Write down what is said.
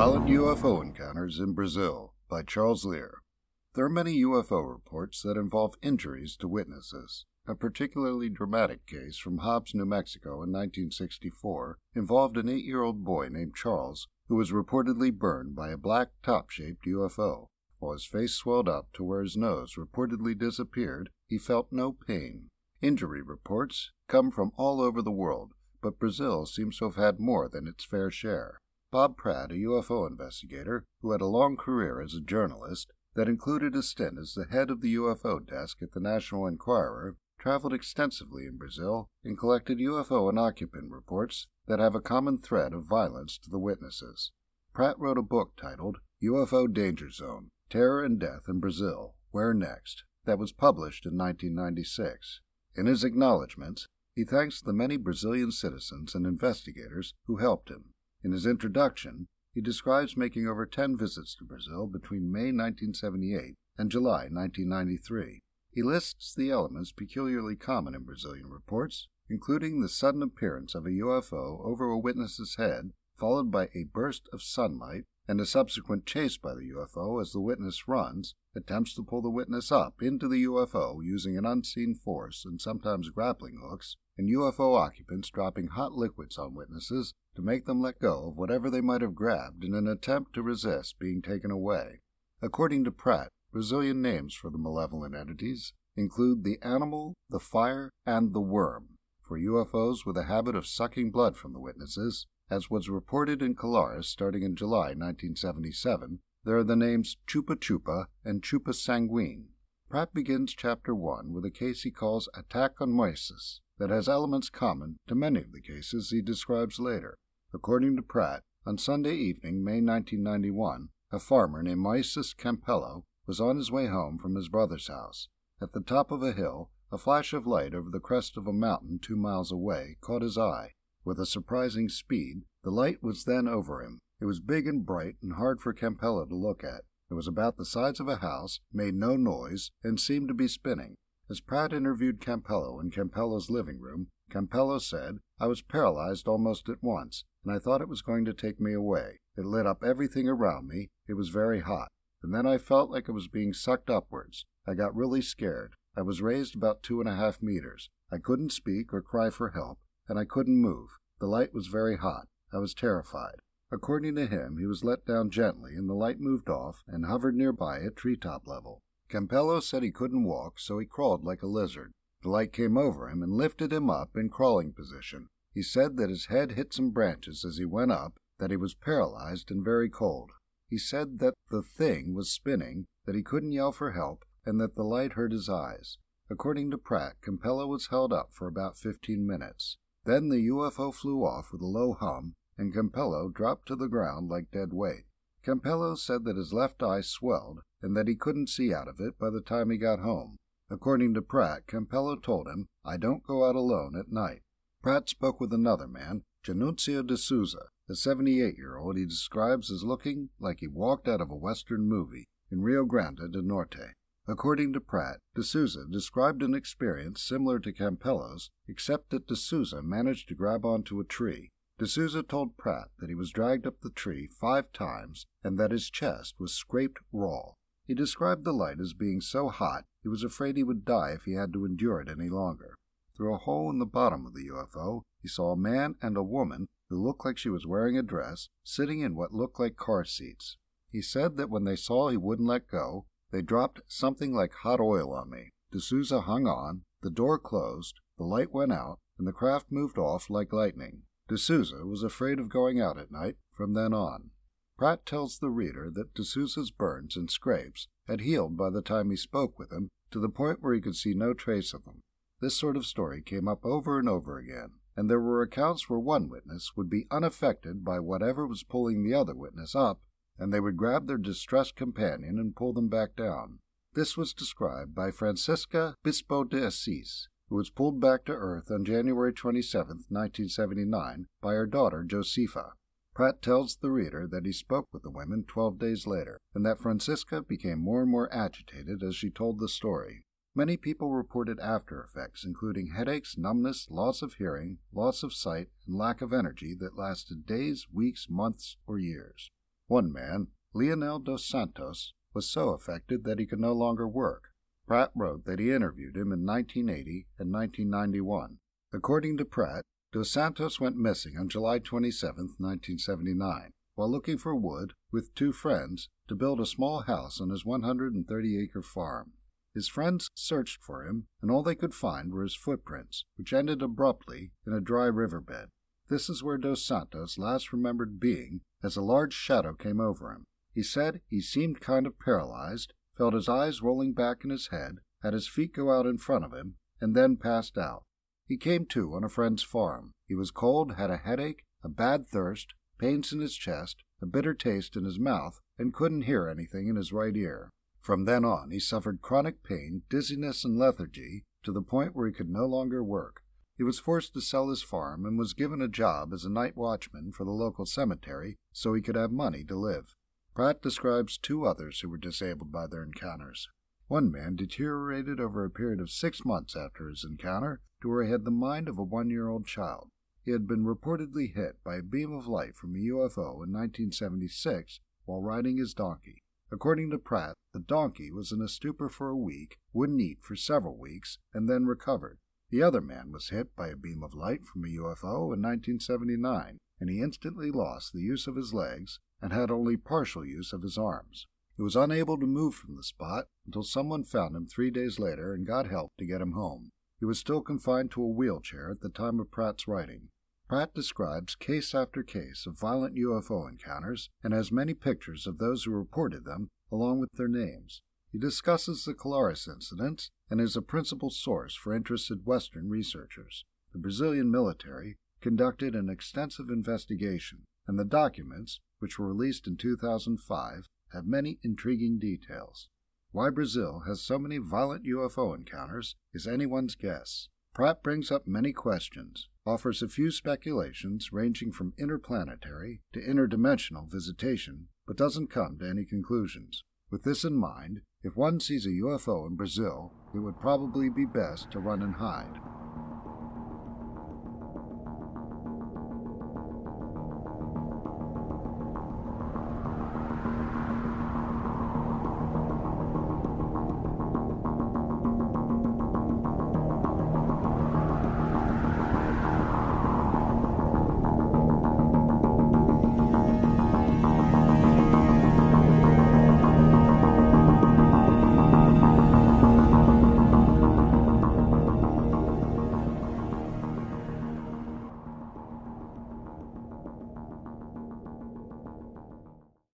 UFO Encounters in Brazil by Charles Lear. There are many UFO reports that involve injuries to witnesses. A particularly dramatic case from Hobbs, New Mexico in 1964 involved an eight year old boy named Charles who was reportedly burned by a black top shaped UFO. While his face swelled up to where his nose reportedly disappeared, he felt no pain. Injury reports come from all over the world, but Brazil seems to have had more than its fair share. Bob Pratt, a UFO investigator who had a long career as a journalist that included a stint as the head of the UFO desk at the National Enquirer, traveled extensively in Brazil and collected UFO and occupant reports that have a common thread of violence to the witnesses. Pratt wrote a book titled UFO Danger Zone Terror and Death in Brazil Where Next that was published in 1996. In his acknowledgments, he thanks the many Brazilian citizens and investigators who helped him in his introduction, he describes making over 10 visits to Brazil between May 1978 and July 1993. He lists the elements peculiarly common in Brazilian reports, including the sudden appearance of a UFO over a witness's head, followed by a burst of sunlight and a subsequent chase by the UFO as the witness runs, attempts to pull the witness up into the UFO using an unseen force and sometimes grappling hooks, and UFO occupants dropping hot liquids on witnesses to make them let go of whatever they might have grabbed in an attempt to resist being taken away. According to Pratt, Brazilian names for the malevolent entities include the animal, the fire, and the worm. For UFOs with a habit of sucking blood from the witnesses, as was reported in Colares starting in July 1977, there are the names Chupa Chupa and Chupa Sanguine. Pratt begins chapter 1 with a case he calls Attack on Moises, that has elements common to many of the cases he describes later. According to Pratt, on Sunday evening, May 1991, a farmer named Moises Campello was on his way home from his brother's house. At the top of a hill, a flash of light over the crest of a mountain two miles away caught his eye. With a surprising speed, the light was then over him. It was big and bright and hard for Campello to look at. It was about the size of a house, made no noise, and seemed to be spinning. As Pratt interviewed Campello in Campello's living room, Campello said, I was paralyzed almost at once, and I thought it was going to take me away. It lit up everything around me. It was very hot. And then I felt like I was being sucked upwards. I got really scared. I was raised about two and a half meters. I couldn't speak or cry for help, and I couldn't move. The light was very hot. I was terrified. According to him, he was let down gently, and the light moved off and hovered nearby at treetop level. Campello said he couldn't walk, so he crawled like a lizard. The light came over him and lifted him up in crawling position. He said that his head hit some branches as he went up, that he was paralyzed and very cold. He said that the thing was spinning, that he couldn't yell for help, and that the light hurt his eyes. According to Pratt, Campello was held up for about 15 minutes. Then the UFO flew off with a low hum, and Campello dropped to the ground like dead weight. Campello said that his left eye swelled and that he couldn't see out of it by the time he got home. According to Pratt, Campello told him, I don't go out alone at night. Pratt spoke with another man, Januncio de Souza, a 78 year old he describes as looking like he walked out of a Western movie in Rio Grande do Norte. According to Pratt, de Souza described an experience similar to Campello's, except that de Souza managed to grab onto a tree De Souza told Pratt that he was dragged up the tree five times and that his chest was scraped raw. He described the light as being so hot he was afraid he would die if he had to endure it any longer. Through a hole in the bottom of the UFO, he saw a man and a woman who looked like she was wearing a dress sitting in what looked like car seats. He said that when they saw he wouldn't let go, they dropped something like hot oil on me. De Souza hung on, the door closed, the light went out, and the craft moved off like lightning. De Souza was afraid of going out at night from then on. Pratt tells the reader that De Souza's burns and scrapes had healed by the time he spoke with him to the point where he could see no trace of them. This sort of story came up over and over again, and there were accounts where one witness would be unaffected by whatever was pulling the other witness up, and they would grab their distressed companion and pull them back down. This was described by Francisca Bispo de Assis, who was pulled back to Earth on January 27, 1979, by her daughter Josefa. Pratt tells the reader that he spoke with the women 12 days later, and that Francisca became more and more agitated as she told the story. Many people reported after effects, including headaches, numbness, loss of hearing, loss of sight, and lack of energy that lasted days, weeks, months, or years. One man, Leonel dos Santos, was so affected that he could no longer work. Pratt wrote that he interviewed him in 1980 and 1991. According to Pratt, Dos Santos went missing on July 27, 1979, while looking for wood with two friends to build a small house on his 130 acre farm. His friends searched for him, and all they could find were his footprints, which ended abruptly in a dry riverbed. This is where Dos Santos last remembered being as a large shadow came over him. He said he seemed kind of paralyzed, felt his eyes rolling back in his head, had his feet go out in front of him, and then passed out. He came to on a friend's farm. He was cold, had a headache, a bad thirst, pains in his chest, a bitter taste in his mouth, and couldn't hear anything in his right ear. From then on, he suffered chronic pain, dizziness, and lethargy to the point where he could no longer work. He was forced to sell his farm and was given a job as a night watchman for the local cemetery so he could have money to live. Pratt describes two others who were disabled by their encounters. One man deteriorated over a period of six months after his encounter to where he had the mind of a one year old child. He had been reportedly hit by a beam of light from a UFO in 1976 while riding his donkey. According to Pratt, the donkey was in a stupor for a week, wouldn't eat for several weeks, and then recovered. The other man was hit by a beam of light from a UFO in 1979, and he instantly lost the use of his legs and had only partial use of his arms. He was unable to move from the spot until someone found him three days later and got help to get him home. He was still confined to a wheelchair at the time of Pratt's writing. Pratt describes case after case of violent UFO encounters and has many pictures of those who reported them, along with their names. He discusses the Colares incident and is a principal source for interested Western researchers. The Brazilian military conducted an extensive investigation, and the documents, which were released in 2005, have many intriguing details. Why Brazil has so many violent UFO encounters is anyone's guess. Pratt brings up many questions, offers a few speculations ranging from interplanetary to interdimensional visitation, but doesn't come to any conclusions. With this in mind, if one sees a UFO in Brazil, it would probably be best to run and hide.